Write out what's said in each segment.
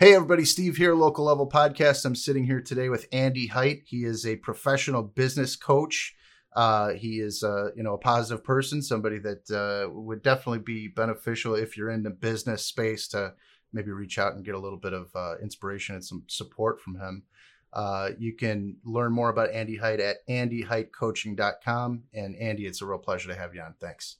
Hey, everybody, Steve here, Local Level Podcast. I'm sitting here today with Andy Height. He is a professional business coach. Uh, he is, uh, you know, a positive person, somebody that uh, would definitely be beneficial if you're in the business space to maybe reach out and get a little bit of uh, inspiration and some support from him. Uh, you can learn more about Andy Height at andyheightcoaching.com. And Andy, it's a real pleasure to have you on. Thanks.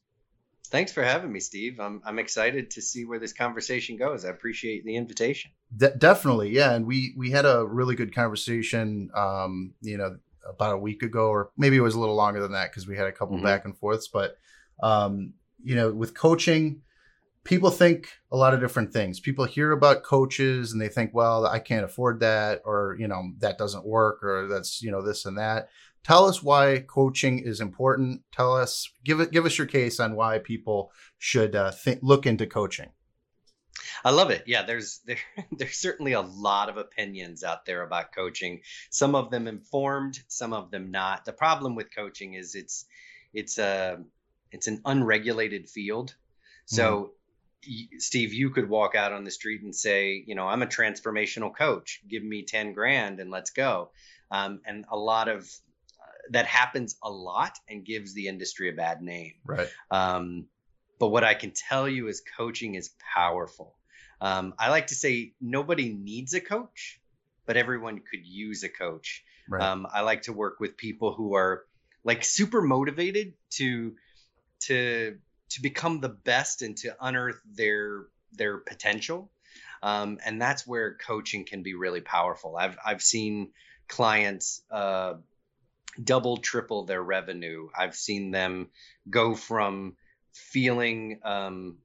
Thanks for having me, Steve. I'm I'm excited to see where this conversation goes. I appreciate the invitation. De- definitely, yeah. And we we had a really good conversation. Um, you know, about a week ago, or maybe it was a little longer than that because we had a couple mm-hmm. back and forths. But um, you know, with coaching, people think a lot of different things. People hear about coaches and they think, well, I can't afford that, or you know, that doesn't work, or that's you know this and that tell us why coaching is important. Tell us, give it, give us your case on why people should uh, think, look into coaching. I love it. Yeah, there's there, there's certainly a lot of opinions out there about coaching. Some of them informed, some of them not. The problem with coaching is it's it's a it's an unregulated field. So, mm. Steve, you could walk out on the street and say, you know, I'm a transformational coach. Give me ten grand and let's go. Um, and a lot of that happens a lot and gives the industry a bad name. Right. Um, but what I can tell you is coaching is powerful. Um, I like to say nobody needs a coach, but everyone could use a coach. Right. Um, I like to work with people who are like super motivated to to to become the best and to unearth their their potential. Um, and that's where coaching can be really powerful. I've I've seen clients uh, double, triple their revenue. I've seen them go from feeling um,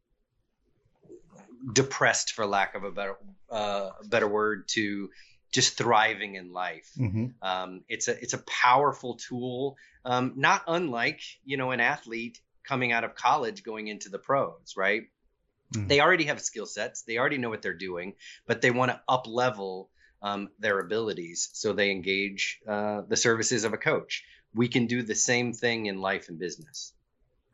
depressed, for lack of a better uh, better word, to just thriving in life. Mm-hmm. Um, it's a it's a powerful tool, um, not unlike you know an athlete coming out of college going into the pros, right? Mm-hmm. They already have skill sets, they already know what they're doing, but they want to up level um, their abilities. So they engage uh, the services of a coach. We can do the same thing in life and business.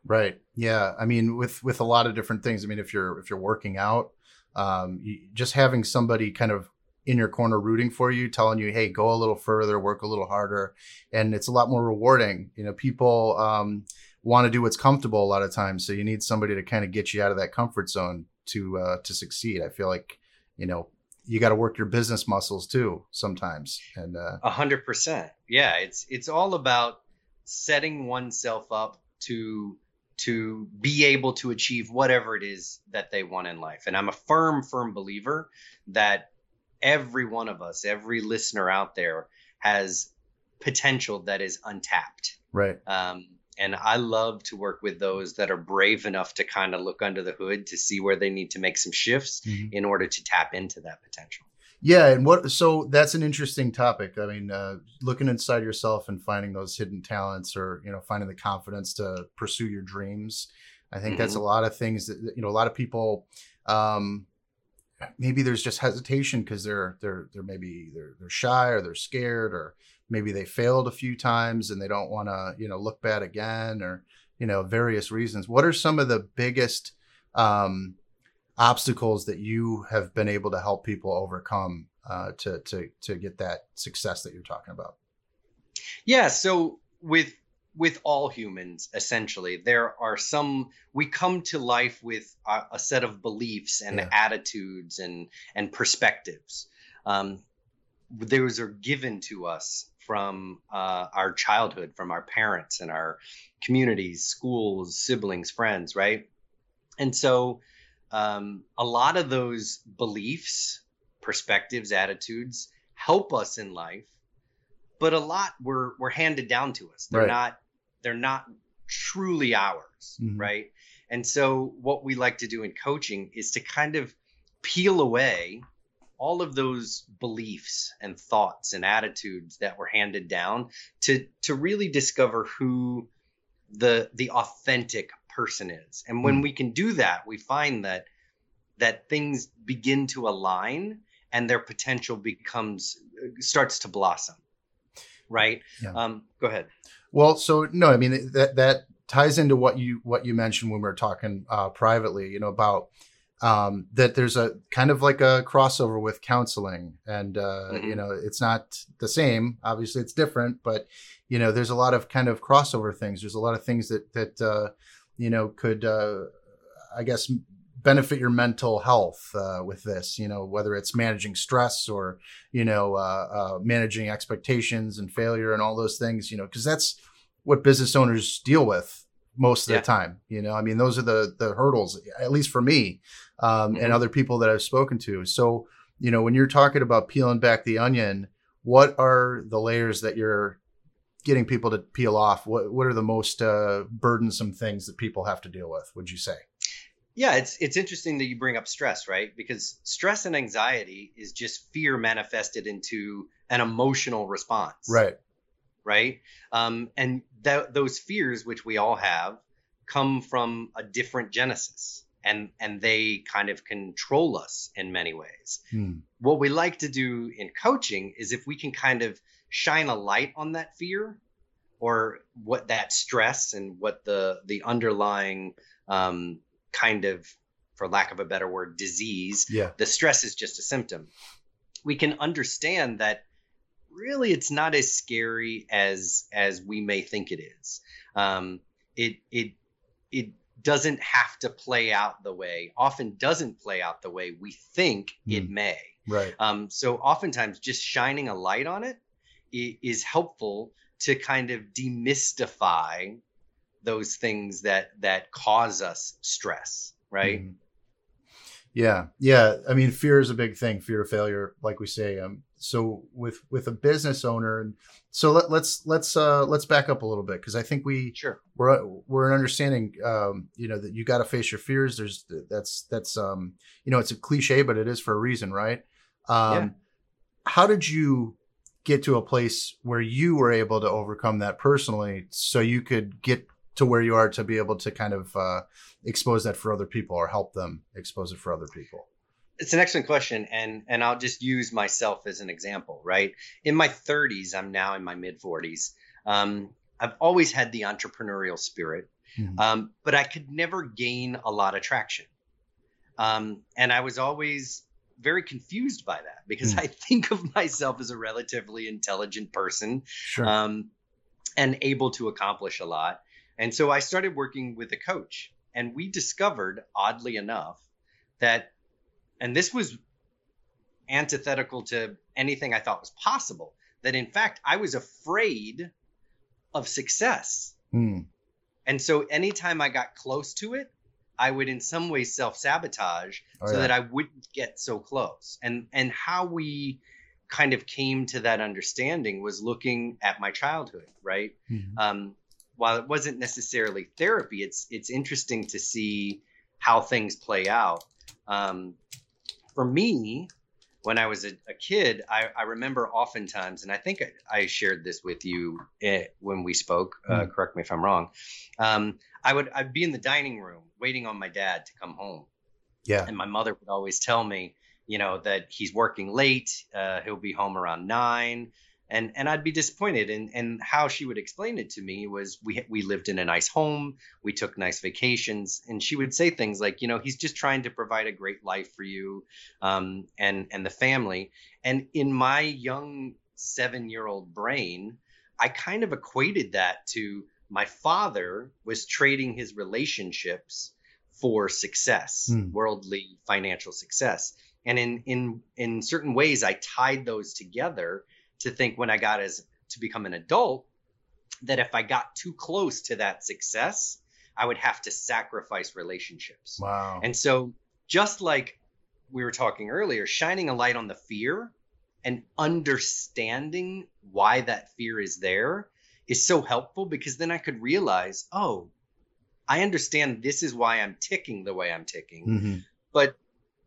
Right. Yeah. I mean with with a lot of different things. I mean if you're if you're working out um, you, just having somebody kind of in your corner rooting for you telling you hey go a little further work a little harder. And it's a lot more rewarding. You know people um, want to do what's comfortable a lot of times. So you need somebody to kind of get you out of that comfort zone to uh, to succeed. I feel like you know you got to work your business muscles too sometimes and uh, a hundred percent. Yeah it's it's all about setting oneself up to to be able to achieve whatever it is that they want in life. And i'm a firm firm believer that every one of us every listener out there has potential that is untapped. Right. Um, and I love to work with those that are brave enough to kind of look under the hood to see where they need to make some shifts mm-hmm. in order to tap into that potential. Yeah, and what so that's an interesting topic. I mean, uh, looking inside yourself and finding those hidden talents, or you know, finding the confidence to pursue your dreams. I think mm-hmm. that's a lot of things that you know. A lot of people, um, maybe there's just hesitation because they're they're they're maybe they're they're shy or they're scared or maybe they failed a few times and they don't want to you know look bad again or you know various reasons. What are some of the biggest um, obstacles that you have been able to help people overcome uh, to to to get that success that you're talking about? Yeah so with with all humans essentially there are some we come to life with a, a set of beliefs and yeah. attitudes and and perspectives. Um, those are given to us from uh, our childhood, from our parents and our communities, schools, siblings, friends, right? And so um, a lot of those beliefs, perspectives, attitudes help us in life, but a lot were were handed down to us. They're right. not they're not truly ours, mm-hmm. right? And so what we like to do in coaching is to kind of peel away all of those beliefs and thoughts and attitudes that were handed down to to really discover who the the authentic person is and when mm. we can do that we find that that things begin to align and their potential becomes starts to blossom right yeah. um go ahead well so no i mean that that ties into what you what you mentioned when we were talking uh privately you know about um, that there's a kind of like a crossover with counseling and uh, Mhm. you know it's not the same obviously it's different but you know there's a lot of kind of crossover things there's a lot of things that that uh, you know could uh, i guess benefit your mental health uh, with this you know whether it's managing stress or you know uh, uh, managing expectations and failure and all those things you know because that's what business owners deal with most of Yeah. the time you know? I mean those are the the hurdles at least for me um, Mhm. and other people that i've spoken to. So you know when you're talking about peeling back the onion what are the layers that you're getting people to peel off? What what are the most uh, burdensome things that people have to deal with would you say? Yeah, it's it's interesting that you bring up stress, right? Because stress and anxiety is just fear manifested into an emotional response, right. Right, um, and that those fears, which we all have, come from a different genesis, and and they kind of control us in many ways. Hmm. What we like to do in coaching is if we can kind of shine a light on that fear, or what that stress and what the the underlying um, kind of, for lack of a better word, disease. yeah The stress is just a symptom. We can understand that really it's not as scary as as we may think it is. Um, it it it doesn't have to play out the way often doesn't play out the way we think it may. right Um, so oftentimes just shining a light on it i- helpful to kind of demystify those things that that cause us stress, right? Mhm. Yeah, yeah. I mean, fear is a big thing. Fear of failure, like we say. Um, so with with a business owner, and so let, let's let's uh, let's back up a little bit because I think we Sure. we're we're an understanding. Um, you know that you got to face your fears. There's that's that's um, you know it's a cliche, but it is for a reason, right? Um, Yeah. How did you get to a place where you were able to overcome that personally, so you could get to where you are to be able to kind of uh, expose that for other people or help them expose it for other people? It's an excellent question, and and I'll just use myself as an example, right? In my 30s, I'm now in my mid 40s. Um, I've always had the entrepreneurial spirit, Mhm. um, but I could never gain a lot of traction, um, and I was always very confused by that because Hmm. I think of myself as a relatively intelligent person, Sure. um, and able to accomplish a lot. And so I started working with a coach, and we discovered, oddly enough, that, and this was antithetical to anything I thought was possible, that in fact I was afraid of success. Hmm. And so anytime I got close to it, I would in some way self sabotage Oh, so yeah. that I wouldn't get so close. And and how we kind of came to that understanding was looking at my childhood, right? Mhm. Um, while it wasn't necessarily therapy, it's it's interesting to see how things play out. Um, for me, when I was a, a kid, I, I remember oftentimes, and I think I, I shared this with you eh, when we spoke. Uh, Mm. correct me if I'm wrong. Um, I would I'd be in the dining room waiting on my dad to come home, Yeah. and my mother would always tell me, you know, that he's working late. Uh, he'll be home around nine, and and I'd be disappointed. And and how she would explain it to me was we we lived in a nice home, we took nice vacations, and she would say things like, you know, he's just trying to provide a great life for you, um, and and the family. And in my young seven year old brain, I kind of equated that to my father was trading his relationships for success, Hmm. worldly financial success. And in in in certain ways, I tied those together to think when I got as to become an adult that if I got too close to that success, I would have to sacrifice relationships. Wow. And so, just like we were talking earlier, shining a light on the fear and understanding why that fear is there is so helpful because then I could realize, oh, I understand this is why I'm ticking the way I'm ticking. Mhm. But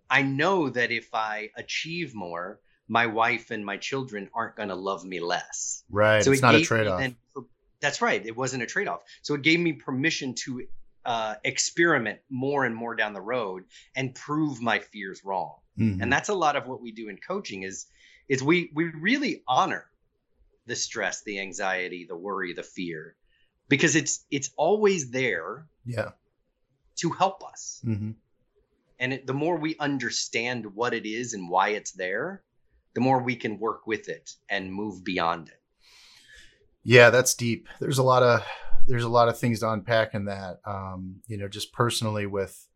I know that if I achieve more, my wife and my children aren't going to love me less. Right. So it's it not a trade off. that's right. It wasn't a trade off. So it gave me permission to uh, experiment more and more down the road and prove my fears wrong. Mhm. And that's a lot of what we do in coaching is is we we really honor the stress, the anxiety, the worry, the fear because it's it's always there yeah. to help us. hmm and it, the more we understand what it is and why it's there the more we can work with it and move beyond it yeah that's deep there's a lot of there's a lot of things to unpack in that um you know just personally with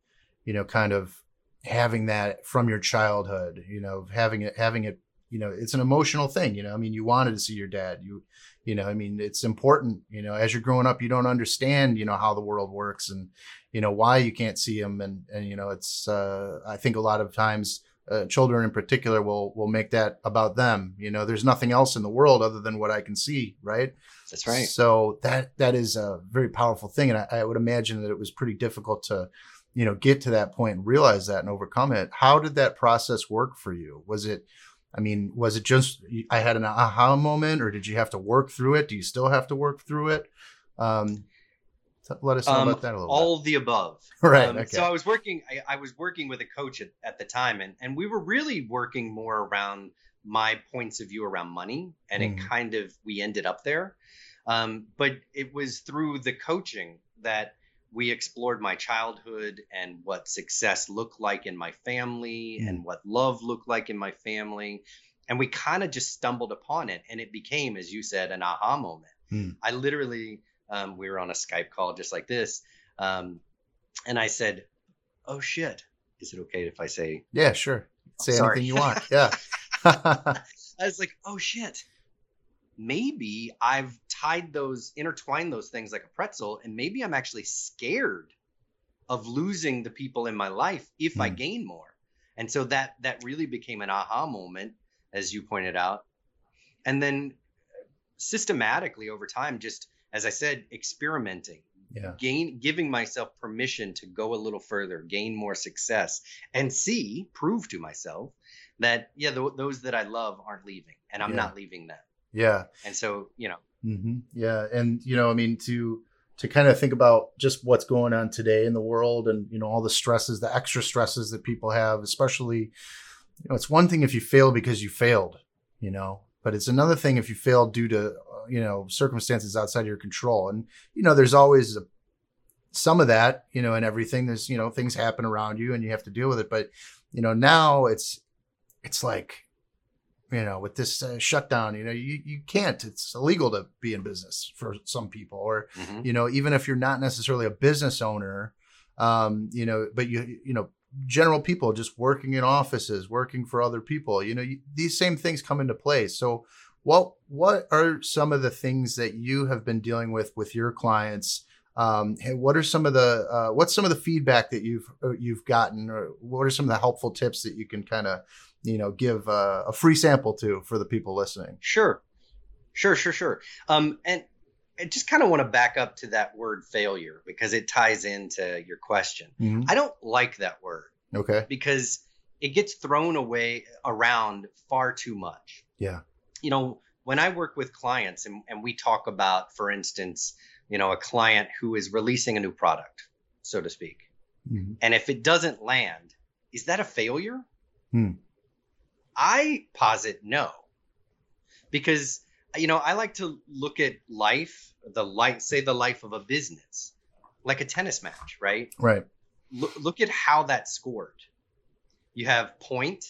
you know kind of having that from your childhood you know having it having it you know it's an emotional thing you know i mean you wanted to see your dad you you know i mean it's important you know as you're growing up you don't understand you know how the world works and you know why you can't see him and and you know it's uh i think a lot of times uh, children in particular will will make that about them. You know there's nothing else in the world other than what i can see right? That's right. So that that is a very powerful thing. And I, I would imagine that it was pretty difficult to you know get to that point and realize that and overcome it. How did that process work for you? Was it I mean, was it just I had an aha moment, or did you have to work through it? Do you still have to work through it? Um, let us know um, about that a little. Bit. All bit. the above. right. Um, okay. So I was working. I, I, was working with a coach at, at the time, and and we were really working more around my points of view around money, and mm. it kind of we ended up there. Um, but it was through the coaching that we explored my childhood and what success looked like in my family mm. and what love looked like in my family. And we kind of just stumbled upon it. And it became, as you said, an aha moment. Mm. I literally, um, we were on a Skype call just like this. Um, and I said, Oh shit. Is it okay if I say? Yeah, sure. Say oh, anything you want. Yeah. I was like, Oh shit maybe I've tied those, intertwined those things like a pretzel, and maybe I'm actually scared of losing the people in my life if mm. I hmm. gain more. And so that that really became an aha moment, as you pointed out. And then systematically over time, just as I said, experimenting, yeah. gain giving myself permission to go a little further, gain more success, and see, prove to myself that yeah, th- those that I love aren't leaving, and I'm yeah. not leaving them. Yeah. And so, you know. Mm-hmm. Yeah, and you know, I mean, to to kind of think about just what's going on today in the world, and you know, all the stresses, the extra stresses that people have, especially, you know, it's one thing if you fail because you failed, you know, but it's another thing if you fail due to you know circumstances outside your control, and you know, there's always a some of that, you know, and everything. There's, you know, things happen around you and you have to deal with it. But, you know, now it's, it's like, you know, with this uh, shutdown, you know, you, you can't, it's illegal to be in business for some people, or, mm-hmm. you know, even if you're not necessarily a business owner, um, you know, but you, you know, general people just working in offices, working for other people, you know, you, these same things come into play. So what, what are some of the things that you have been dealing with with your clients? Um, what are some of the uh, what's some of the feedback that you've uh, you've gotten, or what are some of the helpful tips that you can kind of you know give a, a free sample to for the people listening sure sure sure sure um and I just kind of want to back up to that word failure because it ties into your question. Mm-hmm. I don't like that word. Okay. Because it gets thrown away around far too much. Yeah. You know, when I work with clients and, and we talk about, for instance, you know, a client who is releasing a new product, so to speak. Mm-hmm. And if it doesn't land, is that a failure? Hmm. I posit no, because you know I like to look at life, the light, say the life of a business, like a tennis match, right? Right. Look, look at how that scored. You have point.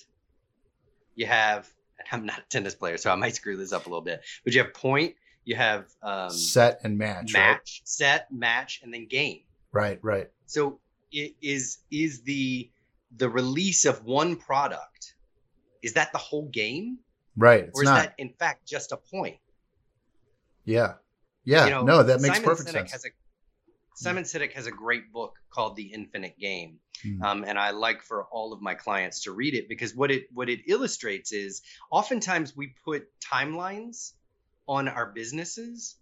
You have. I'm not a tennis player, so I might screw this up a little bit. But you have point. You have um, set and match. Match, right? set, match, and then game. Right. Right. So it is is the the release of one product is that the whole game? Right. or is not. that in fact just a point? Yeah. Yeah. You know, no, that makes Simon perfect Sinek sense. Has a, Simon Sinek has a great book called The Infinite Game. Mm. Um, and I like for all of my clients to read it because what it what it illustrates is oftentimes we put timelines on our businesses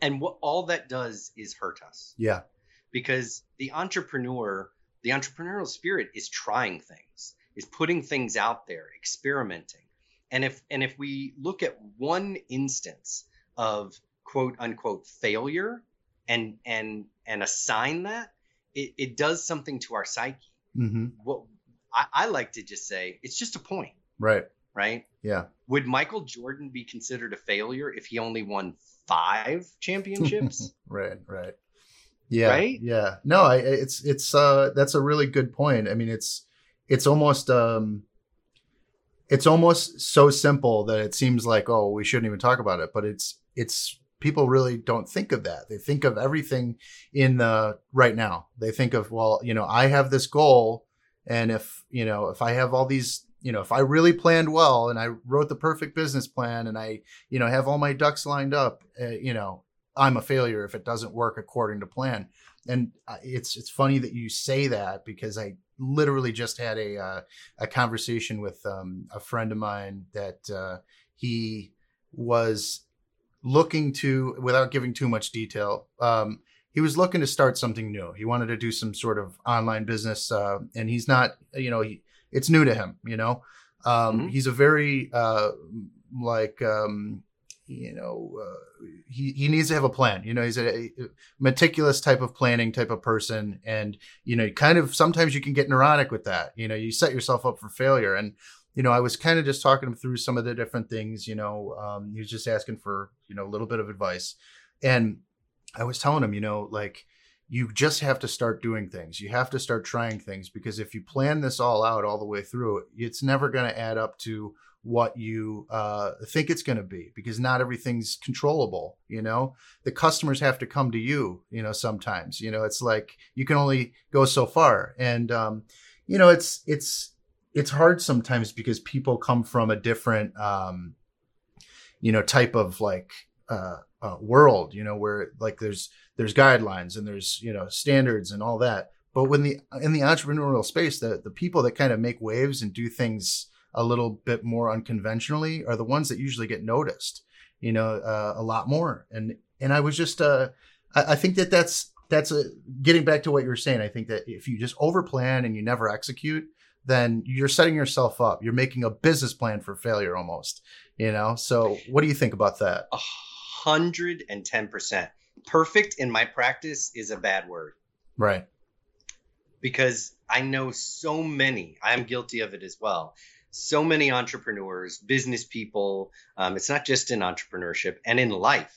and what all that does is hurt us. Yeah. Because the entrepreneur, the entrepreneurial spirit is trying things is putting things out there, experimenting. And if and if we look at one instance of quote unquote failure and and and assign that, it, it does something to our psyche. Mm-hmm. What I, I like to just say, it's just a point. Right. Right. Yeah. Would Michael Jordan be considered a failure if he only won five championships? right. Right. Yeah. Right? Yeah. No, I, it's it's uh that's a really good point. I mean, it's it's almost um it's almost so simple that it seems like oh we shouldn't even talk about it, but it's it's people really don't think of that. They think of everything in the right now. They think of well, you know, I have this goal, and if you know if I have all these you know if I really planned well and I wrote the perfect business plan and I you know have all my ducks lined up, uh, you know I'm a failure if it doesn't work according to plan. And uh, it's it's funny that you say that because I literally just had a uh, a conversation with um, a friend of mine that uh, he was looking to, without giving too much detail, um, he was looking to start something new. He wanted to do some sort of online business, uh, and he's not, you know, he, it's new to him. You know, um, mm-hmm. he's a very uh, like um, you know uh, he he needs to have a plan you know he's a, a, meticulous type of planning type of person and you know kind of sometimes you can get neurotic with that you know you set yourself up for failure and you know i was kind of just talking him through some of the different things you know um, he was just asking for you know a little bit of advice. And i was telling him you know like you just have to start doing things. You have to start trying things because if you plan this all out all the way through it's never going to add up to what you uh, think it's going to be because not everything's controllable you know? The customers have to come to you you know sometimes you know? It's like you can only go so far. And um, you know it's it's it's hard sometimes because people come from a different um, you know type of like uh, uh, world you know where like there's there's guidelines and there's you know standards and all that but when the in the entrepreneurial space the the people that kind of make waves and do things a little bit more unconventionally are the ones that usually get noticed, you know, uh, a lot more. And and I was just, uh, I, think that that's that's a getting back to what you were saying. I think that if you just overplan and you never execute, then you're setting yourself up. You're making a business plan for failure almost. You know. So what do you think about that? A hundred and ten percent. Perfect in my practice is a bad word. Right. Because I know so many, I'm guilty of it as well, so many entrepreneurs, business people. Um, it's not just in entrepreneurship and in life.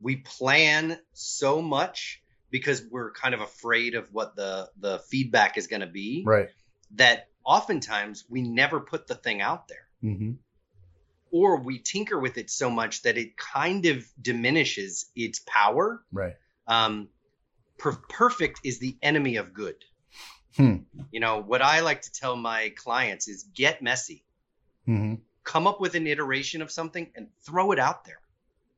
We plan so much because we're kind of afraid of what the the feedback is going to be. Right. That oftentimes we never put the thing out there. Mm-hmm. Or we tinker with it so much that it kind of diminishes its power. Right. Um, per- perfect is the enemy of good. Hmm. You know, what I like to tell my clients is get messy. Mm-hmm. Come up with an iteration of something and throw it out there.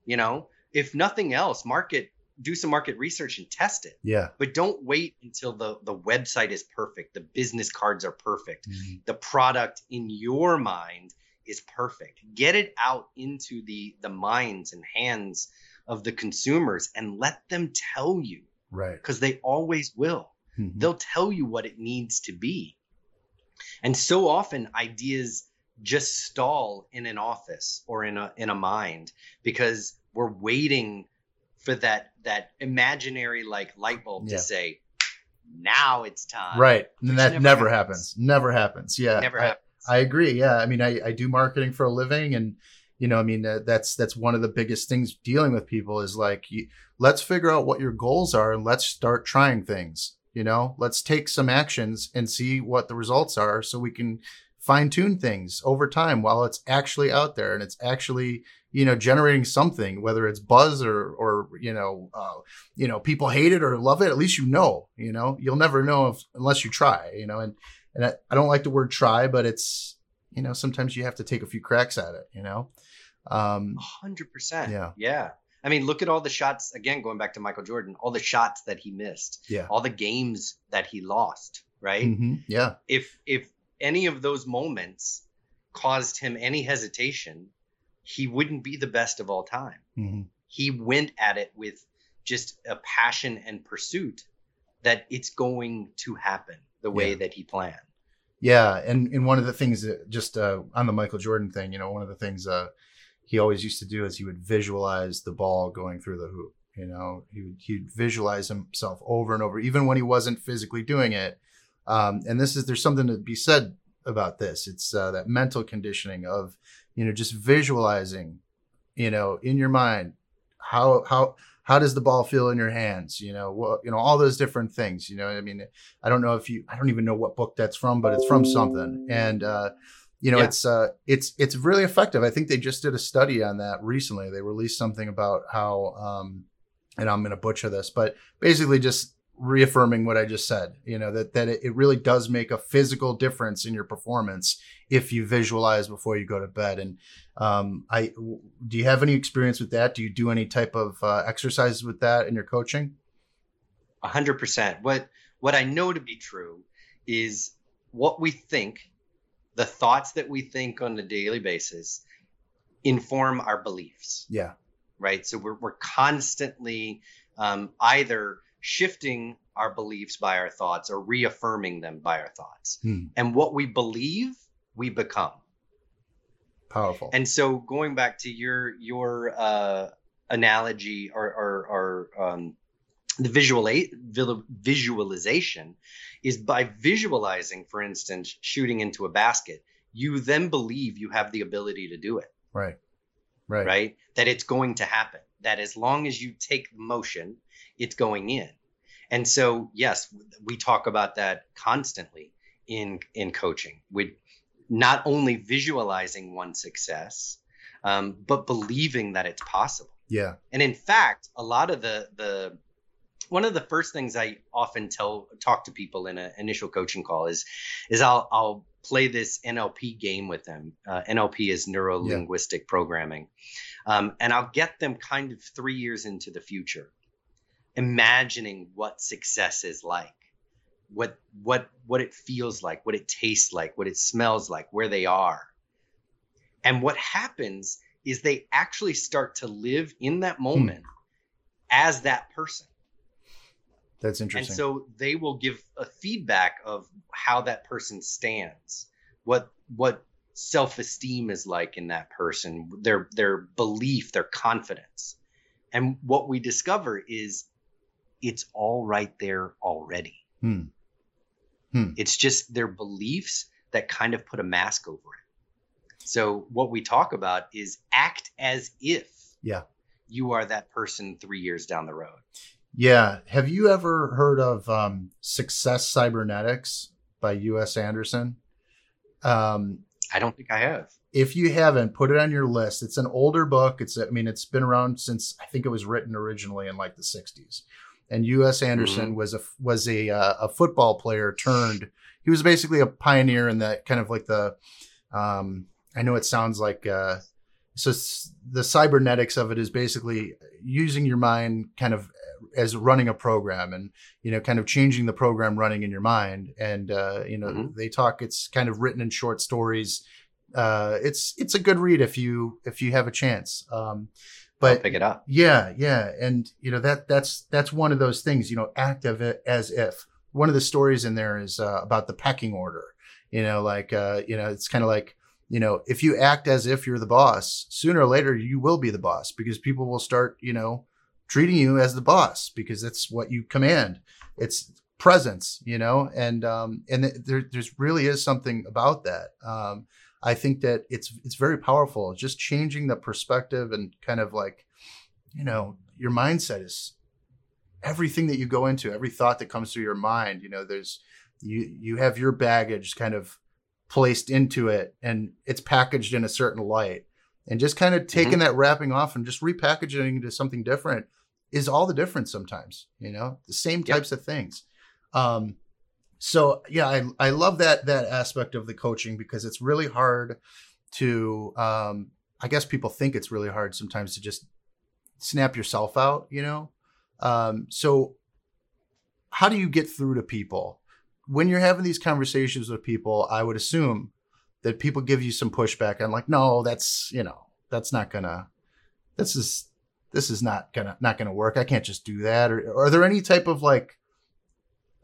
You know, if nothing else, market do some market research and test it. Yeah. But don't wait until the the website is perfect, the business cards are perfect, mm-hmm. the product in your mind is perfect. Get it out into the the minds and hands of the consumers and let them tell you. Right. Because they always will. Mm-hmm. They'll tell you what it needs to be. And so often ideas just stall in an office or in a in a mind because we're waiting for that that imaginary like light bulb yeah. to say now it's time. Right. And that never, never happens. happens. never happens. Yeah. Never I, happens. I agree. Yeah. I mean i i do marketing for a living and you know i mean uh, that's that's one of the biggest things dealing with people is like you, let's figure out what your goals are and let's start trying things you know? Let's take some actions and see what the results are so we can fine tune things over time while it's actually out there and it's actually you know generating something whether it's buzz or or you know uh, you know people hate it or love it at least you know you know? You'll never know if, unless you try you know? And and I, I don't like the word try but it's you know sometimes you have to take a few cracks at it you know? Um 100% yeah. Yeah. I mean, look at all the shots again, going back to Michael Jordan, all the shots that he missed, yeah, all the games that he lost, right? Mm-hmm. Yeah. If if any of those moments caused him any hesitation, he wouldn't be the best of all time. Mm-hmm. He went at it with just a passion and pursuit that it's going to happen the way yeah. that he planned. Yeah, and and one of the things that just uh, on the Michael Jordan thing, you know, one of the things uh, he always used to do is he would visualize the ball going through the hoop. You know, he would he'd visualize himself over and over, even when he wasn't physically doing it. Um, and this is there's something to be said about this. It's uh, that mental conditioning of you know just visualizing, you know, in your mind how how how does the ball feel in your hands you know what you know all those different things you know i mean i don't know if you i don't even know what book that's from but it's from something and uh you know yeah. it's uh it's it's really effective i think they just did a study on that recently they released something about how um and i'm going to butcher this but basically just reaffirming what I just said, you know, that, that it really does make a physical difference in your performance if you visualize before you go to bed. And um, I, do you have any experience with that? Do you do any type of uh, exercises with that in your coaching? A hundred percent. What, what I know to be true is what we think, the thoughts that we think on a daily basis inform our beliefs. Yeah. Right. So we're, we're constantly um, either shifting our beliefs by our thoughts or reaffirming them by our thoughts. Hmm. And what we believe, we become. Powerful. And so going back to your your uh, analogy or or, or um, the visual visualization is by visualizing, for instance, shooting into a basket. You then believe you have the ability to do it. Right. Right. Right. That it's going to happen. That as long as you take motion it's going in. And so, yes, we talk about that constantly in in coaching. With not only visualizing one success, um, but believing that it's possible. Yeah. And in fact, a lot of the the one of the first things I often tell talk to people in an initial coaching call is is I'll I'll play this NLP game with them. Uh, NLP is neuro linguistic yeah. programming, um, and I'll get them kind of three years into the future, imagining what success is like what what what it feels like what it tastes like what it smells like where they are and what happens is they actually start to live in that hmm. moment hmm. as that person that's interesting and so they will give a feedback of how that person stands what what self-esteem is like in that person their their belief their confidence and what we discover is it's all right there already. Hmm. Hmm. It's just their beliefs that kind of put a mask over it. So what we talk about is act as if yeah you are that person three years down the road. Yeah. Have you ever heard of um, Success Cybernetics by U.S. Andersen? Um, I don't think I have. If you haven't, put it on your list. It's an older book. It's I mean, it's been around since I think it was written originally in like the 60s and U.S. Andersen mm-hmm. was a was a uh, a football player turned. He was basically a pioneer in that kind of like the. Um, I know it sounds like uh, so the cybernetics of it is basically using your mind kind of as running a program and you know kind of changing the program running in your mind and uh, you know mm-hmm. they talk it's kind of written in short stories uh, it's it's a good read if you if you have a chance um, but pick it up. Yeah, yeah, and you know that that's that's one of those things. You know, act of it as if. One of the stories in there is uh, about the pecking order. You know, like uh, you know, it's kind of like you know, if you act as if you're the boss, sooner or later you will be the boss because people will start, you know, treating you as the boss because that's what you command. It's presence, you know, and um, and there there's really is something about that. Um, I think that it's it's very powerful. Just changing the perspective and kind of like, you know, your mindset is everything that you go into, every thought that comes through your mind. You know, there's you you have your baggage kind of placed into it, and it's packaged in a certain light, and just kind of taking mm-hmm. that wrapping off and just repackaging into something different is all the difference. Sometimes, you know, the same types yep. of things. Um, so yeah, I I love that that aspect of the coaching because it's really hard to um I guess people think it's really hard sometimes to just snap yourself out, you know? Um so how do you get through to people? When you're having these conversations with people, I would assume that people give you some pushback and like, no, that's, you know, that's not gonna this is this is not gonna not gonna work. I can't just do that. Or, or are there any type of like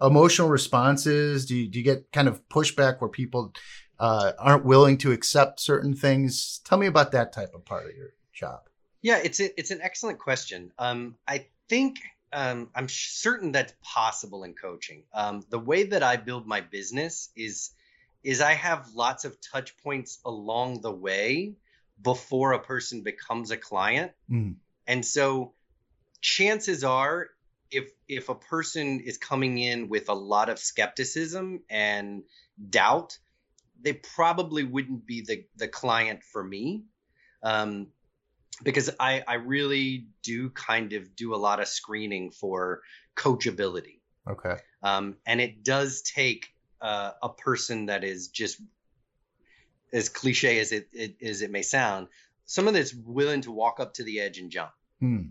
emotional responses? Do you, do you get kind of pushback where people uh, aren't willing to accept certain things? Tell me about that type of part of your job. Yeah, it's a, it's an excellent question. Um, I think um, I'm certain that's possible in coaching. Um, the way that I build my business is is I have lots of touch points along the way before a person becomes a client, mm. and so chances are if if a person is coming in with a lot of skepticism and doubt they probably wouldn't be the the client for me um, because I I really do kind of do a lot of screening for coachability. Okay. Um, and it does take uh, a person that is just as cliche as it, it as it may sound, someone that's willing to walk up to the edge and jump. Hmm.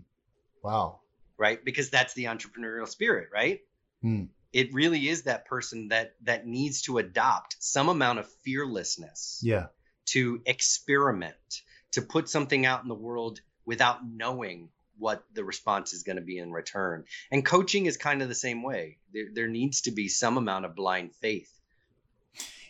Wow. Right, because that's the entrepreneurial spirit, right? Hmm. It really is that person that that needs to adopt some amount of fearlessness. Yeah. To experiment, to put something out in the world without knowing what the response is going to be in return. And coaching is kind of the same way. There, there needs to be some amount of blind faith.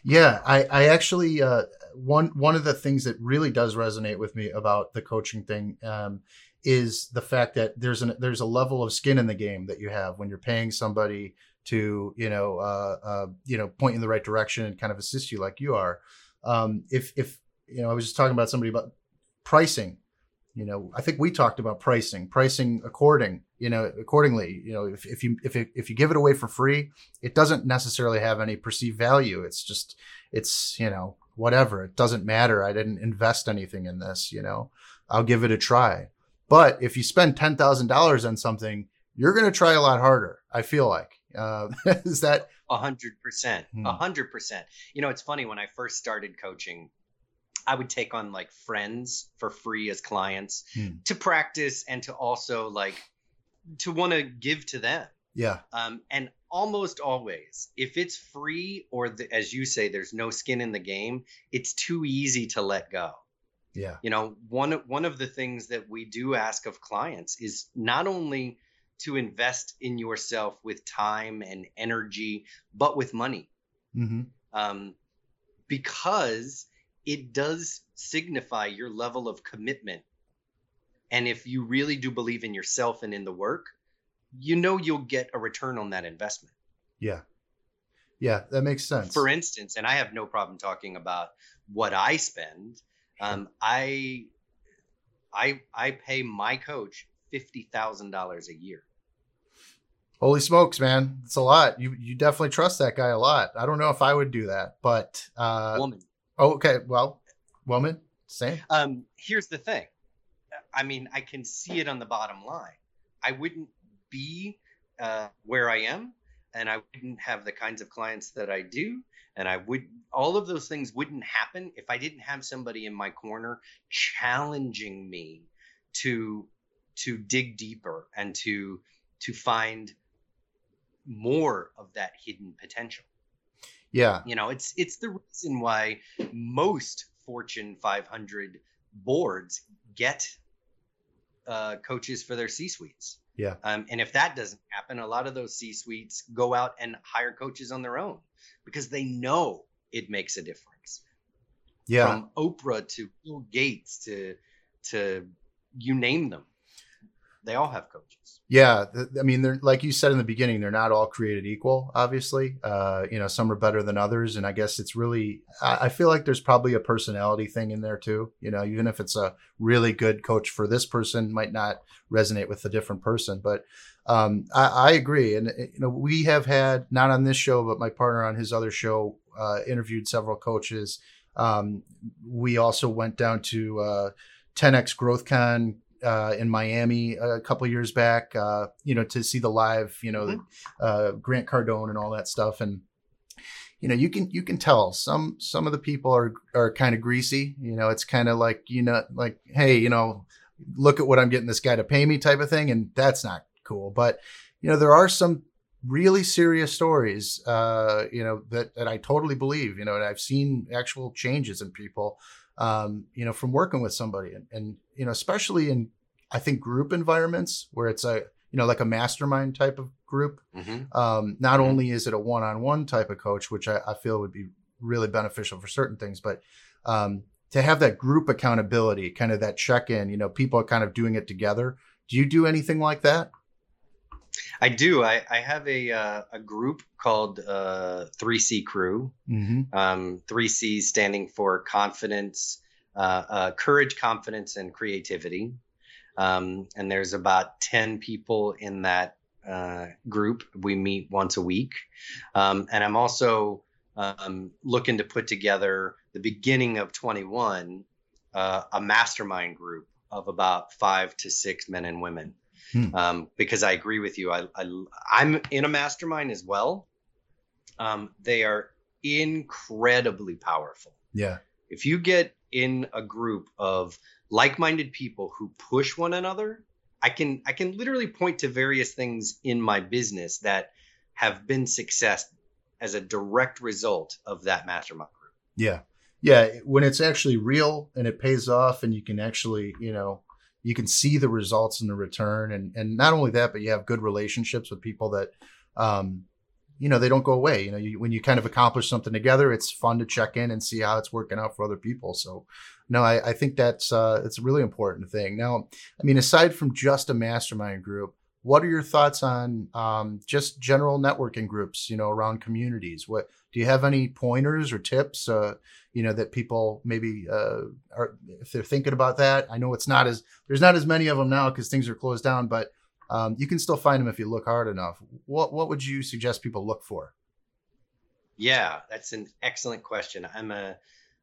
Yeah, I, I actually uh, one one of the things that really does resonate with me about the coaching thing um, is the fact that there's an there's a level of skin in the game that you have when you're paying somebody to you know uh, uh, you know point in the right direction and kind of assist you like you are. Um, if if you know, I was just talking about somebody about pricing you know i think we talked about pricing pricing according you know accordingly. You know if, if you if, it, if you give it away for free it doesn't necessarily have any perceived value. It's just it's you know whatever. It doesn't matter. I didn't invest anything in this you know. I'll give it a try but if you spend $10000 on something you're going to try a lot harder i feel like uh, is that a hundred percent a hmm. hundred percent you know it's funny when i first started coaching I would take on like friends for free as clients hmm. to practice and to also like to want to give to them. Yeah. Um, and almost always, if it's free or the, as you say, there's no skin in the game, it's too easy to let go. Yeah. You know, one one of the things that we do ask of clients is not only to invest in yourself with time and energy, but with money. Mm-hmm. Um, because it does signify your level of commitment. And if you really do believe in yourself and in the work, you know you'll get a return on that investment. Yeah. Yeah, that makes sense. For instance, and I have no problem talking about what I spend. Um, I I I pay my coach fifty thousand dollars a year. Holy smokes, man! It's a lot. You you definitely trust that guy a lot. I don't know if I would do that, but uh, woman. Oh, okay. Well, woman, same. Um, here's the thing. I mean, I can see it on the bottom line. I wouldn't be uh, where I am, and I wouldn't have the kinds of clients that I do, and I would all of those things wouldn't happen if I didn't have somebody in my corner challenging me to to dig deeper and to to find more of that hidden potential. Yeah. You know, it's it's the reason why most Fortune 500 boards get uh, coaches for their C suites. Yeah. Um, and if that doesn't happen, a lot of those C suites go out and hire coaches on their own because they know it makes a difference. Yeah. From Oprah to Bill Gates to to you name them, they all have coaches. Yeah, I mean, like you said in the beginning, they're not all created equal. Obviously, uh, you know, some are better than others, and I guess it's really. I, I feel like there's probably a personality thing in there too. You know, even if it's a really good coach for this person, might not resonate with a different person. But um, I, I, agree, and you know, we have had not on this show, but my partner on his other show uh, interviewed several coaches. Um, we also went down to uh, 10x GrowthCon uh, in Miami a couple years back, uh, you know, to see the live, you know, mm-hmm. uh, Grant Cardone and all that stuff. And, you know, you can, you can tell some, some of the people are, are kind of greasy, you know, it's kind of like, you know, like, Hey, you know, look at what I'm getting this guy to pay me type of thing. And that's not cool. But, you know, there are some really serious stories, uh, you know, that, that I totally believe, you know, and I've seen actual changes in people, um, you know, from working with somebody and, and, you know, especially in, I think group environments where it's a, you know, like a mastermind type of group. Mm-hmm. Um, not mm-hmm. only is it a one-on-one type of coach, which I, I, feel would be really beneficial for certain things, but, um, to have that group accountability, kind of that check-in, you know, people are kind of doing it together. Do you do anything like that? I do. I, I have a uh, a group called uh, 3C Crew. Mm-hmm. Um, 3C standing for confidence, uh, uh, courage, confidence, and creativity. Um, and there's about 10 people in that uh, group. We meet once a week. Um, and I'm also um, looking to put together the beginning of 21 uh, a mastermind group of about five to six men and women. Hmm. Um, because I agree with you. I, I, am in a mastermind as well. Um, they are incredibly powerful. Yeah. If you get in a group of like-minded people who push one another, I can I can literally point to various things in my business that have been success as a direct result of that mastermind group. Yeah. Yeah, when it's actually real and it pays off and you can actually, you know, you can see the results and the return and and not only that, but you have good relationships with people that um you know they don't go away you know you, when you kind of accomplish something together it's fun to check in and see how it's working out for other people so no i, I think that's uh, it's a really important thing now i mean aside from just a mastermind group what are your thoughts on um, just general networking groups you know around communities what do you have any pointers or tips uh, you know that people maybe uh, are if they're thinking about that i know it's not as there's not as many of them now because things are closed down but um, you can still find them if you look hard enough. What what would you suggest people look for? Yeah, that's an excellent question. I'm a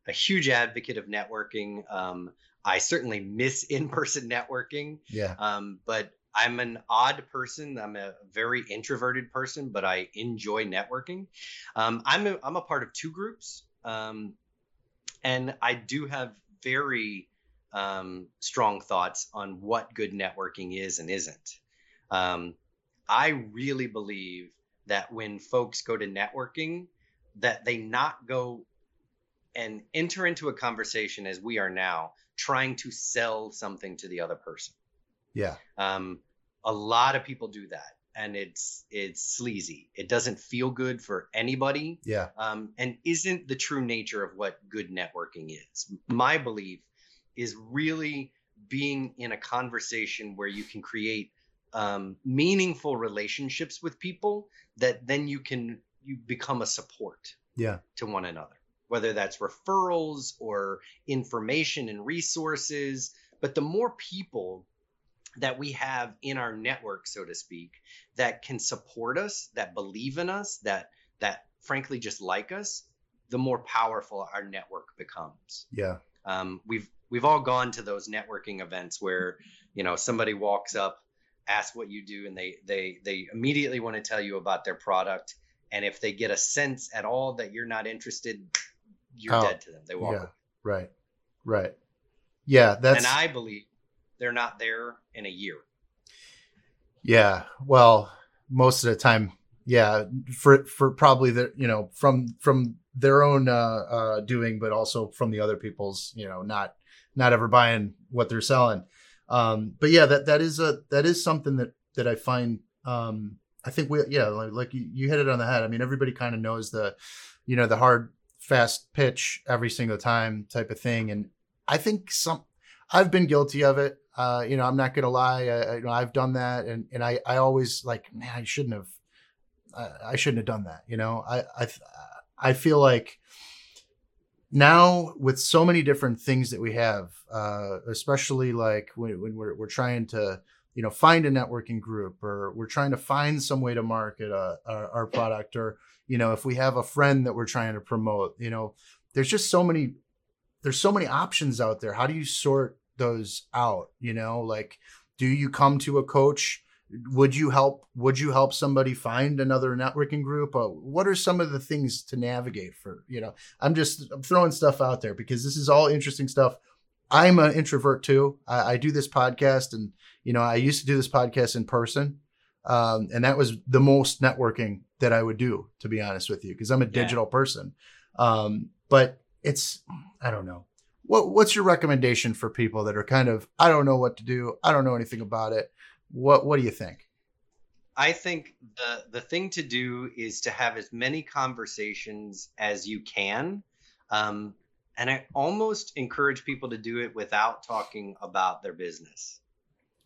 a huge advocate of networking. Um, I certainly miss in person networking. Yeah. Um, but I'm an odd person. I'm a very introverted person, but I enjoy networking. Um, I'm a, I'm a part of two groups, um, and I do have very um, strong thoughts on what good networking is and isn't. Um, I really believe that when folks go to networking, that they not go and enter into a conversation as we are now, trying to sell something to the other person. Yeah. Um, a lot of people do that, and it's it's sleazy. It doesn't feel good for anybody. Yeah. Um, and isn't the true nature of what good networking is. My belief is really being in a conversation where you can create um, meaningful relationships with people that then you can you become a support yeah to one another whether that's referrals or information and resources but the more people that we have in our network so to speak that can support us that believe in us that that frankly just like us the more powerful our network becomes. Yeah. Um, we've we've all gone to those networking events where you know somebody walks up ask what you do and they they they immediately want to tell you about their product. And if they get a sense at all that you're not interested you're oh, dead to them they walk yeah, away. right right yeah that's and i believe they're not there in a year yeah well most of the time yeah for for probably the you know from from their own uh uh doing but also from the other people's you know not not ever buying what they're selling um, but yeah, that that is a that is something that that I find. Um, I think we yeah, like, like you, you hit it on the head. I mean, everybody kind of knows the, you know, the hard fast pitch every single time type of thing, and I think some I've been guilty of it. Uh, you know, I'm not gonna lie. I, you know, I've done that, and and I I always like, man, I shouldn't have. I, I shouldn't have done that. You know, I I I feel like now with so many different things that we have, uh, especially like when, when, we're, we're trying to, you know, find a networking group or we're trying to find some way to market our, our product or, you know, if we have a friend that we're trying to promote, you know, there's just so many, there's so many options out there. How do you sort those out? You know, like, do you come to a coach? Would you help would you help somebody find another networking group? Uh, what are some of the things to navigate for you know? I'm just i'm throwing stuff out there because this is all interesting stuff. I'm an introvert too. I, I do this podcast and you know i used to do this podcast in person um, and that was the most networking that i would do to be honest with you because i'm a digital yeah. person um, but it's i don't know what, what's your recommendation for people that are kind of i don't know what to do i don't know anything about it what What do you think? I think the the thing to do is to have as many conversations as you can, um, and I almost encourage people to do it without talking about their business.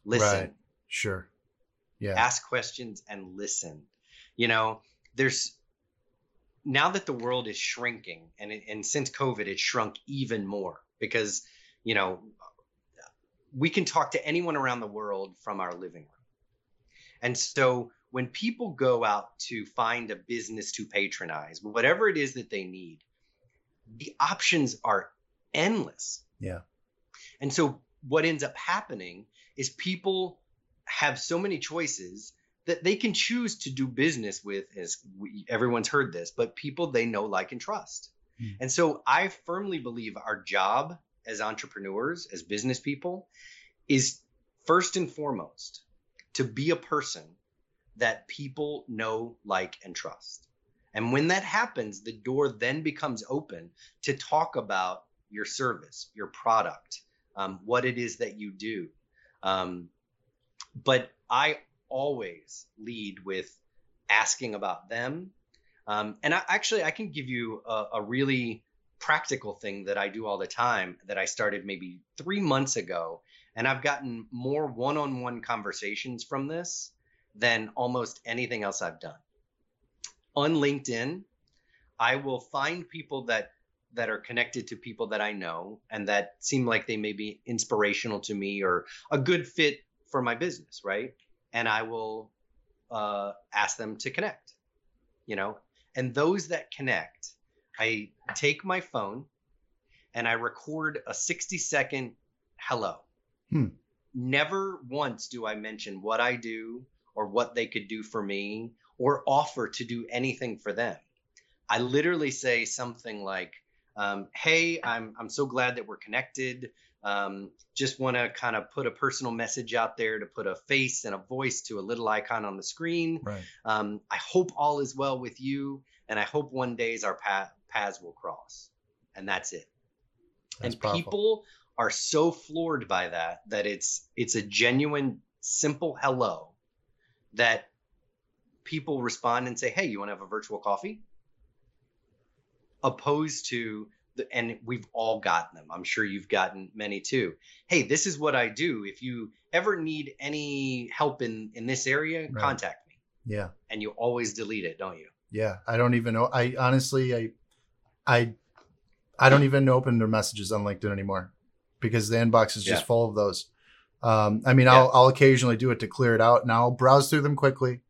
Listen, right. sure, yeah. Ask questions and listen. You know, there's now that the world is shrinking, and it, and since COVID, it shrunk even more because you know we can talk to anyone around the world from our living room. And so when people go out to find a business to patronize, whatever it is that they need, the options are endless. Yeah. And so what ends up happening is people have so many choices that they can choose to do business with as we, everyone's heard this but people they know like and trust mm. and so i firmly believe our job as entrepreneurs as business people is first and foremost to be a person that people know like and trust and when that happens the door then becomes open to talk about your service your product um, what it is that you do um, but I always lead with asking about them. Um, and I, actually, I can give you a, a really practical thing that I do all the time that I started maybe three months ago. And I've gotten more one on one conversations from this than almost anything else I've done. On LinkedIn, I will find people that that are connected to people that I know and that seem like they may be inspirational to me or a good fit for my business, right? And I will uh, ask them to connect, you know. And those that connect, I take my phone and I record a 60 second hello. Hmm. Never once do I mention what I do or what they could do for me or offer to do anything for them. I literally say something like, um, "Hey, I'm I'm so glad that we're connected. Um, just want to kind of put a personal message out there to put a face and a voice to a little icon on the screen. Right. Um, I hope all is well with you, and I hope one days our path, paths will cross. And that's it. That's and powerful. people are so floored by that that it's it's a genuine, simple hello that people respond and say, "Hey, you want to have a virtual coffee?" Opposed to and we've all gotten them. I'm sure you've gotten many too. Hey, this is what I do. If you ever need any help in in this area, right. contact me. Yeah. And you always delete it, don't you? Yeah. I don't even know. I honestly, I, I, I don't even open their messages on LinkedIn anymore because the inbox is just yeah. full of those. Um, I mean, yeah. I'll, I'll occasionally do it to clear it out and I'll browse through them quickly.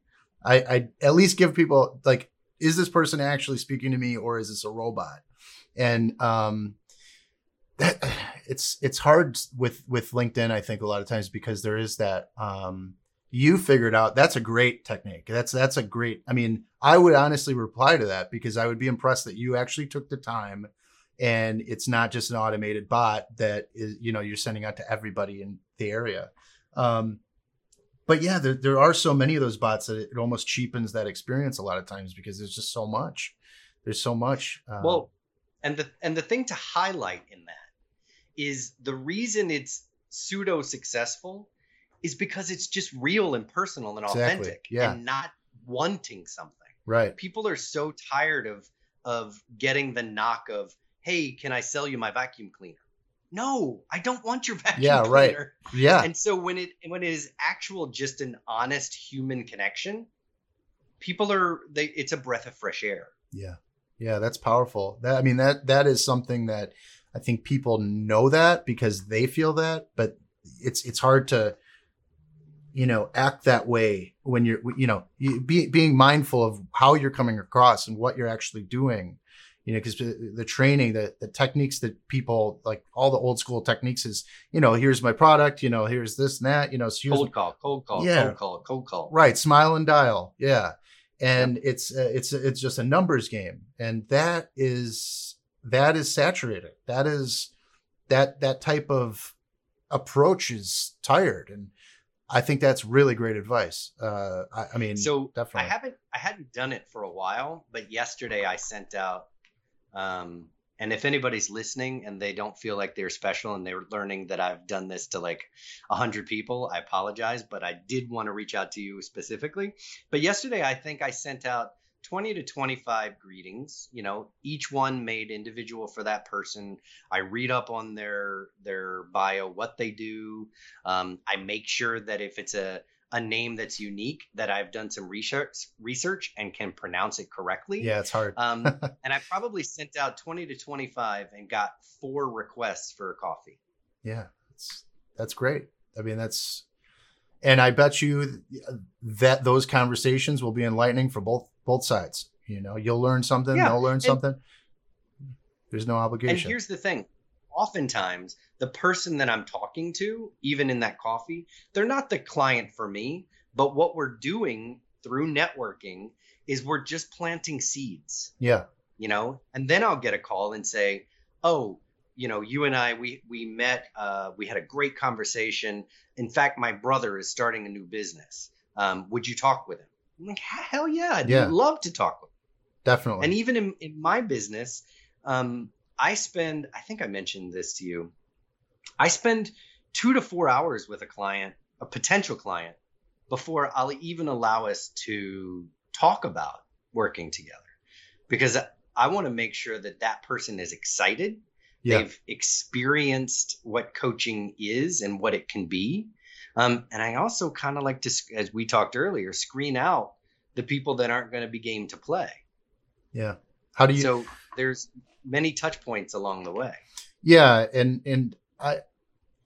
I, I at least give people like, is this person actually speaking to me or is this a robot? And um, that it's it's hard with with LinkedIn. I think a lot of times because there is that um, you figured out that's a great technique. That's that's a great. I mean, I would honestly reply to that because I would be impressed that you actually took the time and it's not just an automated bot that is you know you're sending out to everybody in the area um, but yeah there, there are so many of those bots that it, almost cheapens that experience a lot of times because there's just so much there's so much um, well and the and the thing to highlight in that is the reason it's pseudo successful is because it's just real and personal and exactly. authentic yeah. and not wanting something. Right. People are so tired of of getting the knock of, "Hey, can I sell you my vacuum cleaner?" No, I don't want your vacuum yeah, cleaner. Right. Yeah. And so when it when it is actual just an honest human connection, people are they it's a breath of fresh air. Yeah. Yeah, that's powerful. That I mean that that is something that I think people know that because they feel that, but it's it's hard to you know act that way when you're you know be, being mindful of how you're coming across and what you're actually doing you know because the training the, the techniques that people like all the old school techniques is you know here's my product you know here's this and that you know so cold call cold call yeah. cold call cold call right smile and dial yeah and it's uh, it's it's just a numbers game. And that is that is saturated that is that that type of approach is tired. And i think that's really great advice. Uh i, I mean so definitely. i haven't i hadn't done it for a while but yesterday i sent out um and if anybody's listening and they don't feel like they're special and they're learning that I've done this to like 100 people, I apologize, but I did want to reach out to you specifically. But yesterday, I think I sent out 20 to 25 greetings you know each one made individual for that person i read up on their their bio what they do um, i make sure that if it's a a name that's unique that I've done some research research and can pronounce it correctly. Yeah, it's hard. um, and I probably sent out 20 to 25 and got four requests for a coffee. Yeah, that's that's great. I mean, that's, and I bet you that those conversations will be enlightening for both both sides. You know, you'll learn something, yeah. they'll learn and, something. There's no obligation. And here's the thing: oftentimes, the person that I'm talking to, even in that coffee, they're not the client for me. But what we're doing through networking is we're just planting seeds. Yeah. You know, and then I'll get a call and say, "Oh, you know, you and I, we we met. Uh, we had a great conversation. In fact, my brother is starting a new business. Um, would you talk with him? I'm like, hell yeah, I'd yeah. love to talk with him. Definitely. And even in, in my business, um, I spend, I think I mentioned this to you. I spend two to four hours with a client, a potential client, before I'll even allow us to talk about working together because I want to make sure that that person is excited yeah. They've experienced what coaching is and what it can be. Um, and I also kind of like to, as we talked earlier, screen out the people that aren't going to be game to play. Yeah. How do you? So there's many touch points along the way. Yeah, and and I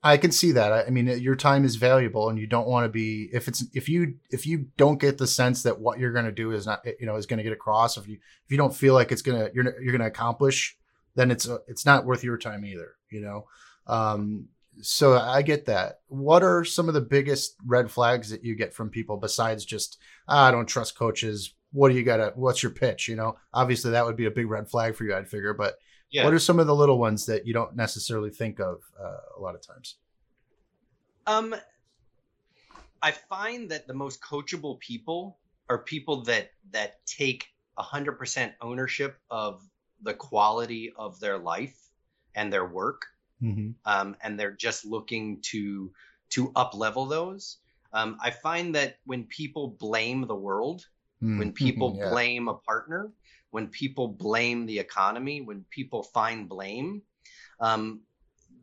I can see that. I, I mean, your time is valuable, and you don't want to be if it's if you if you don't get the sense that what you're going to do is not you know is going to get across. If you if you don't feel like it's gonna you're you're going to accomplish then it's uh, it's not worth your time either. You know. Um, so I get that. What are some of the biggest red flags that you get from people besides just ah, I don't trust coaches? What do you got to? What's your pitch? You know, obviously that would be a big red flag for you, I'd figure. But yeah. what are some of the little ones that you don't necessarily think of uh, a lot of times? Um, I find that the most coachable people are people that that take hundred percent ownership of the quality of their life and their work, mm-hmm. um, and they're just looking to to up level those. Um, I find that when people blame the world, mm-hmm. when people yeah. blame a partner, when people blame the economy, when people find blame, um,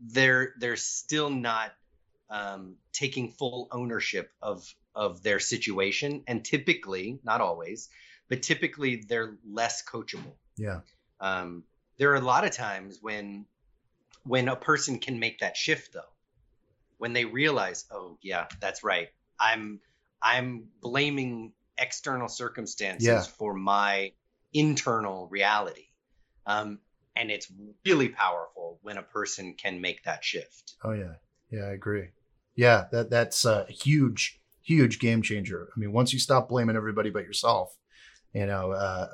they're they're still not um, taking full ownership of of their situation, and typically, not always, but typically they're less coachable. Yeah. Um, there are a lot of times when when a person can make that shift though, when they realize, oh yeah, that's right. I'm I'm blaming external circumstances yeah. for my internal reality. Um, and it's really powerful when a person can make that shift. Oh yeah, yeah, I agree. Yeah, that that's a huge, huge game changer. I mean, once you stop blaming everybody but yourself, you know, uh,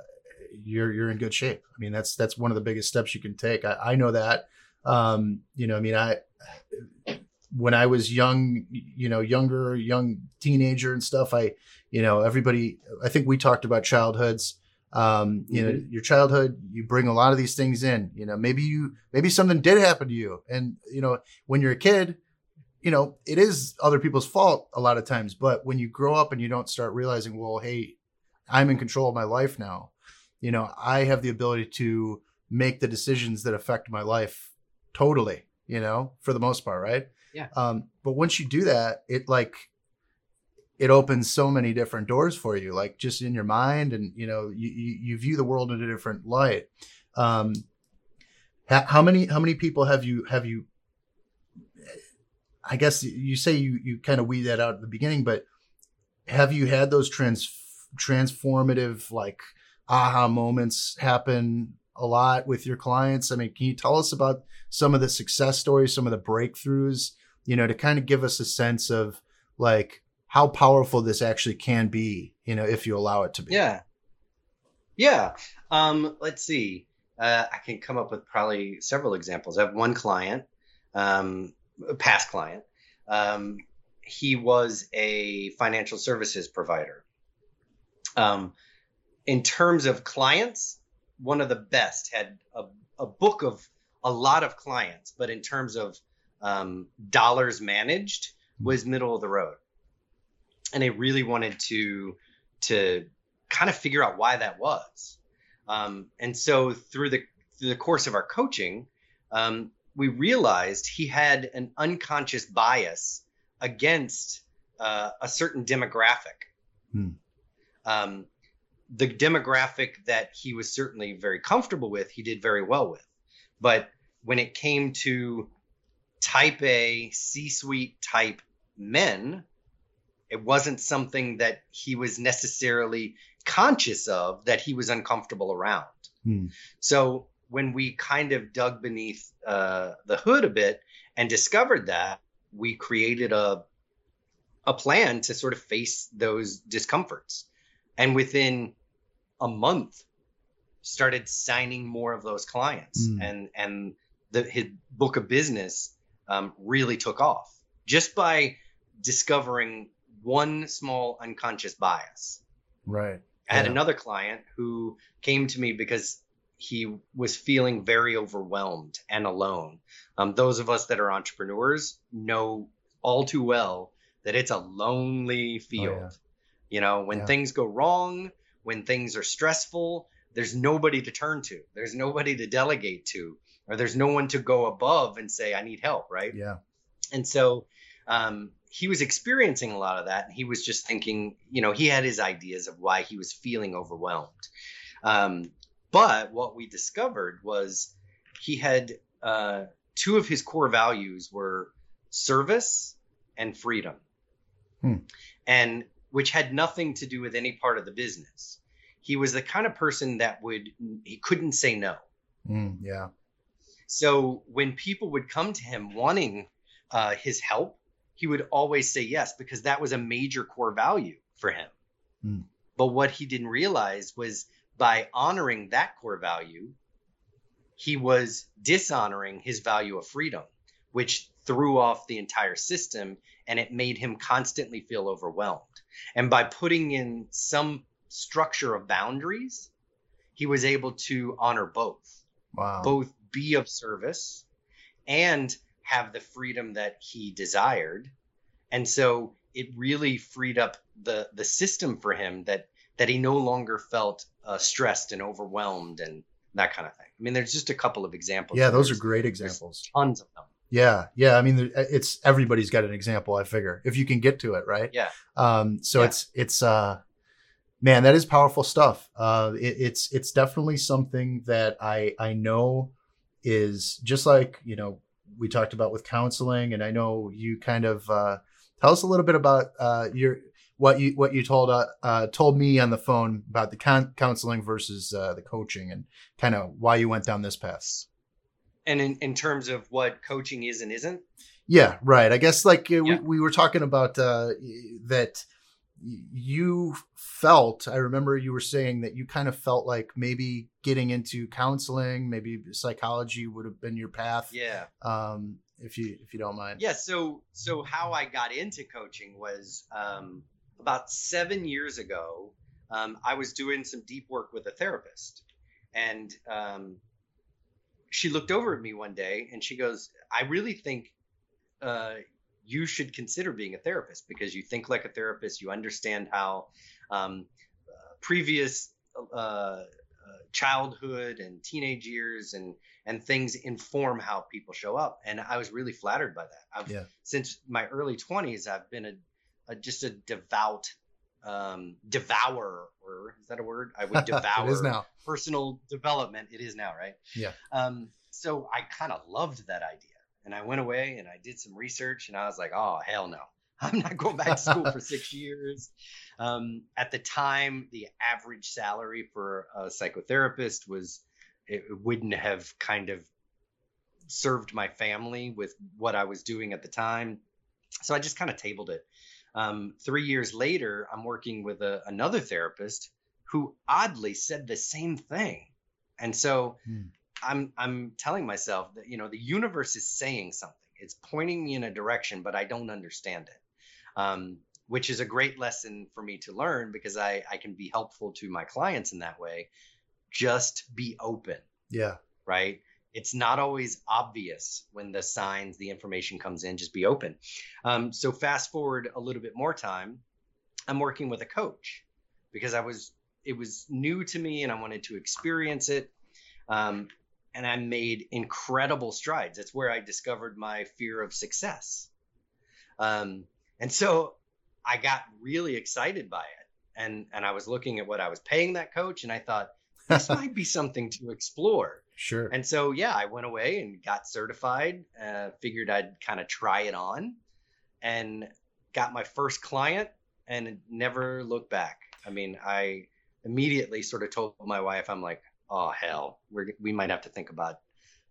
you're you're in good shape. I mean, that's that's one of the biggest steps you can take. I, I know that. Um, you know, I mean, I when I was young, you know, younger, young teenager and stuff, I, you know, everybody. I think we talked about childhoods. Um, you mm-hmm. know, your childhood, you bring a lot of these things in. You know, maybe you, maybe something did happen to you, and you know, when you're a kid, you know, it is other people's fault a lot of times. But when you grow up and you don't start realizing, well, hey, I'm in control of my life now you know, I have the ability to make the decisions that affect my life totally, you know, for the most part, right? Yeah. Um, but once you do that, it like it opens so many different doors for you, like just in your mind, and you know, you you, view the world in a different light. Um, how, how many how many people have you have you? I guess you say you you kind of weed that out at the beginning, but have you had those trans transformative like aha moments happen a lot with your clients? I mean, can you tell us about some of the success stories, some of the breakthroughs, you know, to kind of give us a sense of like how powerful this actually can be, you know, if you allow it to be? Yeah. Yeah. Um, let's see. Uh, I can come up with probably several examples. I have one client, um, a past client. Um, he was a financial services provider. Um, in terms of clients, one of the best had a, a book of a lot of clients, but in terms of um, dollars managed, was middle of the road. And I really wanted to to kind of figure out why that was. Um, and so through the through the course of our coaching, um, we realized he had an unconscious bias against uh, a certain demographic. Hmm. Um, the demographic that he was certainly very comfortable with, he did very well with. But when it came to type A, C suite type men, it wasn't something that he was necessarily conscious of that he was uncomfortable around. Hmm. So when we kind of dug beneath uh, the hood a bit and discovered that, we created a a plan to sort of face those discomforts. And within a month, started signing more of those clients, mm. and and the his book of business um, really took off just by discovering one small unconscious bias. Right. I had yeah. another client who came to me because he was feeling very overwhelmed and alone. Um, those of us that are entrepreneurs know all too well that it's a lonely field. Oh, yeah. You know, when yeah. things go wrong, when things are stressful, there's nobody to turn to. There's nobody to delegate to, or there's no one to go above and say, I need help, right? Yeah. And so um, he was experiencing a lot of that. And he was just thinking, you know, he had his ideas of why he was feeling overwhelmed. Um, but what we discovered was he had uh, two of his core values were service and freedom. Hmm. And which had nothing to do with any part of the business. He was the kind of person that would he couldn't say no. Mm, yeah. So when people would come to him wanting uh, his help, he would always say yes because that was a major core value for him. Mm. But what he didn't realize was by honoring that core value, he was dishonoring his value of freedom, which threw off the entire system and it made him constantly feel overwhelmed. And by putting in some structure of boundaries, he was able to honor both. Wow. Both be of service and have the freedom that he desired. And so it really freed up the the system for him that that he no longer felt uh, stressed and overwhelmed and that kind of thing. I mean, there's just a couple of examples. Yeah, those are great examples. Tons of them. Yeah, yeah. I mean, it's everybody's got an example. I figure if you can get to it, right? Yeah. Um. So yeah. it's it's uh, man, that is powerful stuff. Uh, it, it's it's definitely something that I I know is just like you know we talked about with counseling, and I know you kind of uh, tell us a little bit about uh, your what you what you told uh, uh, told me on the phone about the con- counseling versus uh, the coaching, and kind of why you went down this path. And in, in terms of what coaching is and isn't. Yeah, right. I guess like uh, yeah. we, we were talking about uh, that you felt i remember you were saying that you kind of felt like maybe getting into counseling maybe psychology would have been your path yeah. um if you if you don't mind. Yeah so so how i got into coaching was um about seven years ago um, i was doing some deep work with a therapist. And um she looked over at me one day and she goes i really think uh, you should consider being a therapist because you think like a therapist. You understand how um, uh, previous uh, uh, childhood and teenage years and and things inform how people show up. And I was really flattered by that. I've, yeah. Since my early 20s, I've been a, a just a devout um, devourer, or is that a word? I would devour it is now. personal development. It is now, right? Yeah. Um, so I kind of loved that idea. And I went away and I did some research and I was like, oh, hell no. I'm not going back to school for six years. Um, at the time, the average salary for a psychotherapist was, it wouldn't have kind of served my family with what I was doing at the time. So I just kind of tabled it. Um, three years later, I'm working with a, another therapist who oddly said the same thing. And so hmm. I'm I'm telling myself that you know the universe is saying something. It's pointing me in a direction, but I don't understand it. Um, which is a great lesson for me to learn because I, I can be helpful to my clients in that way. Just be open. Yeah. Right. It's not always obvious when the signs, the information comes in. Just be open. Um, so fast forward a little bit more time. I'm working with a coach because I was it was new to me and I wanted to experience it. Um, and I made incredible strides. That's where I discovered my fear of success. Um, and so I got really excited by it. And, and I was looking at what I was paying that coach, and I thought, this might be something to explore. Sure. And so, yeah, I went away and got certified. Uh, figured I'd kind of try it on, and got my first client, and never looked back. I mean, I immediately sort of told my wife, I'm like, oh hell, we we might have to think about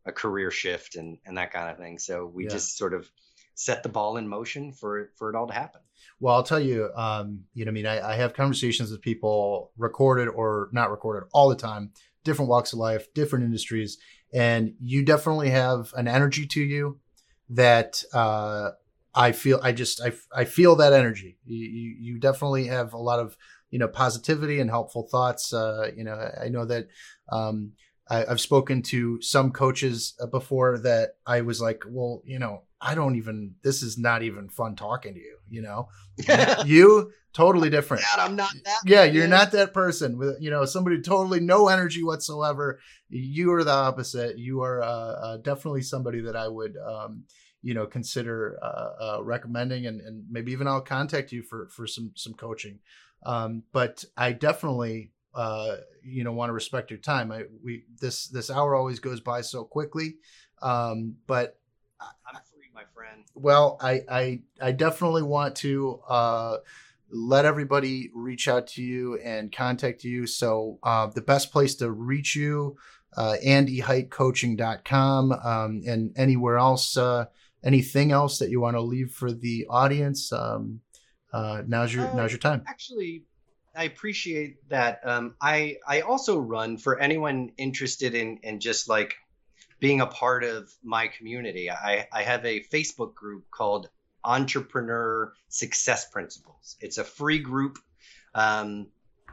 a career shift and and that kind of thing. So we yeah. just sort of set the ball in motion for for it all to happen. Well, I'll tell you, um, you know, I mean, I, I have conversations with people recorded or not recorded all the time, different walks of life, different industries, and you definitely have an energy to you that uh, I feel. I just I, I feel that energy. You, you, you definitely have a lot of you know positivity and helpful thoughts. Uh, you know, I know that um, I, have spoken to some coaches uh, before that I was like, well, you know, I don't even. This is not even fun talking to you. You know, you totally different. I'm not that. Yeah, you're not that person with you know somebody totally no energy whatsoever. You are the opposite. You are uh, uh, definitely somebody that I would. Um, you know, consider uh, uh, recommending, and, and maybe even I'll contact you for for some some coaching. Um, but I definitely uh, you know want to respect your time. I we this this hour always goes by so quickly, um, but I'm free, my friend. Well, I I I definitely want to uh, let everybody reach out to you and contact you. So uh, the best place to reach you, uh, AndyHeightCoaching.com, um, and anywhere else, uh, anything else that you want to leave for the audience. Um, uh, now's your uh, now's your time. Actually, I appreciate that. Um, I I also run for anyone interested in in just like being a part of my community. I I have a Facebook group called Entrepreneur Success Principles. It's a free group. Um,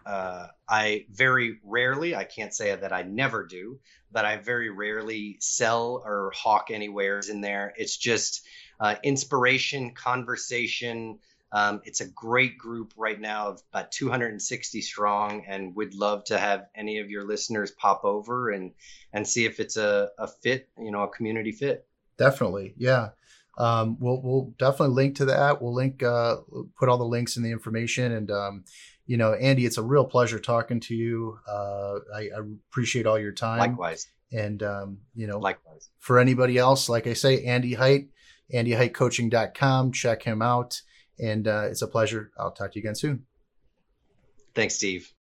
uh, I very rarely, I can't say that I never do, but I very rarely sell or hawk anywheres in there. It's just uh, inspiration, conversation, um, it's a great group right now of about 260 strong, and would love to have any of your listeners pop over and and see if it's a, a fit, you know, a community fit. Definitely, yeah. Um, we'll we'll definitely link to that. We'll link, uh, put all the links in the information, and um, you know, Andy, it's a real pleasure talking to you. Uh, I, I appreciate all your time. Likewise. And um, you know, likewise. For anybody else, like I say, Andy Height, AndyHeightCoaching.com. Check him out. And uh, it's a pleasure. I'll talk to you again soon. Thanks, Steve.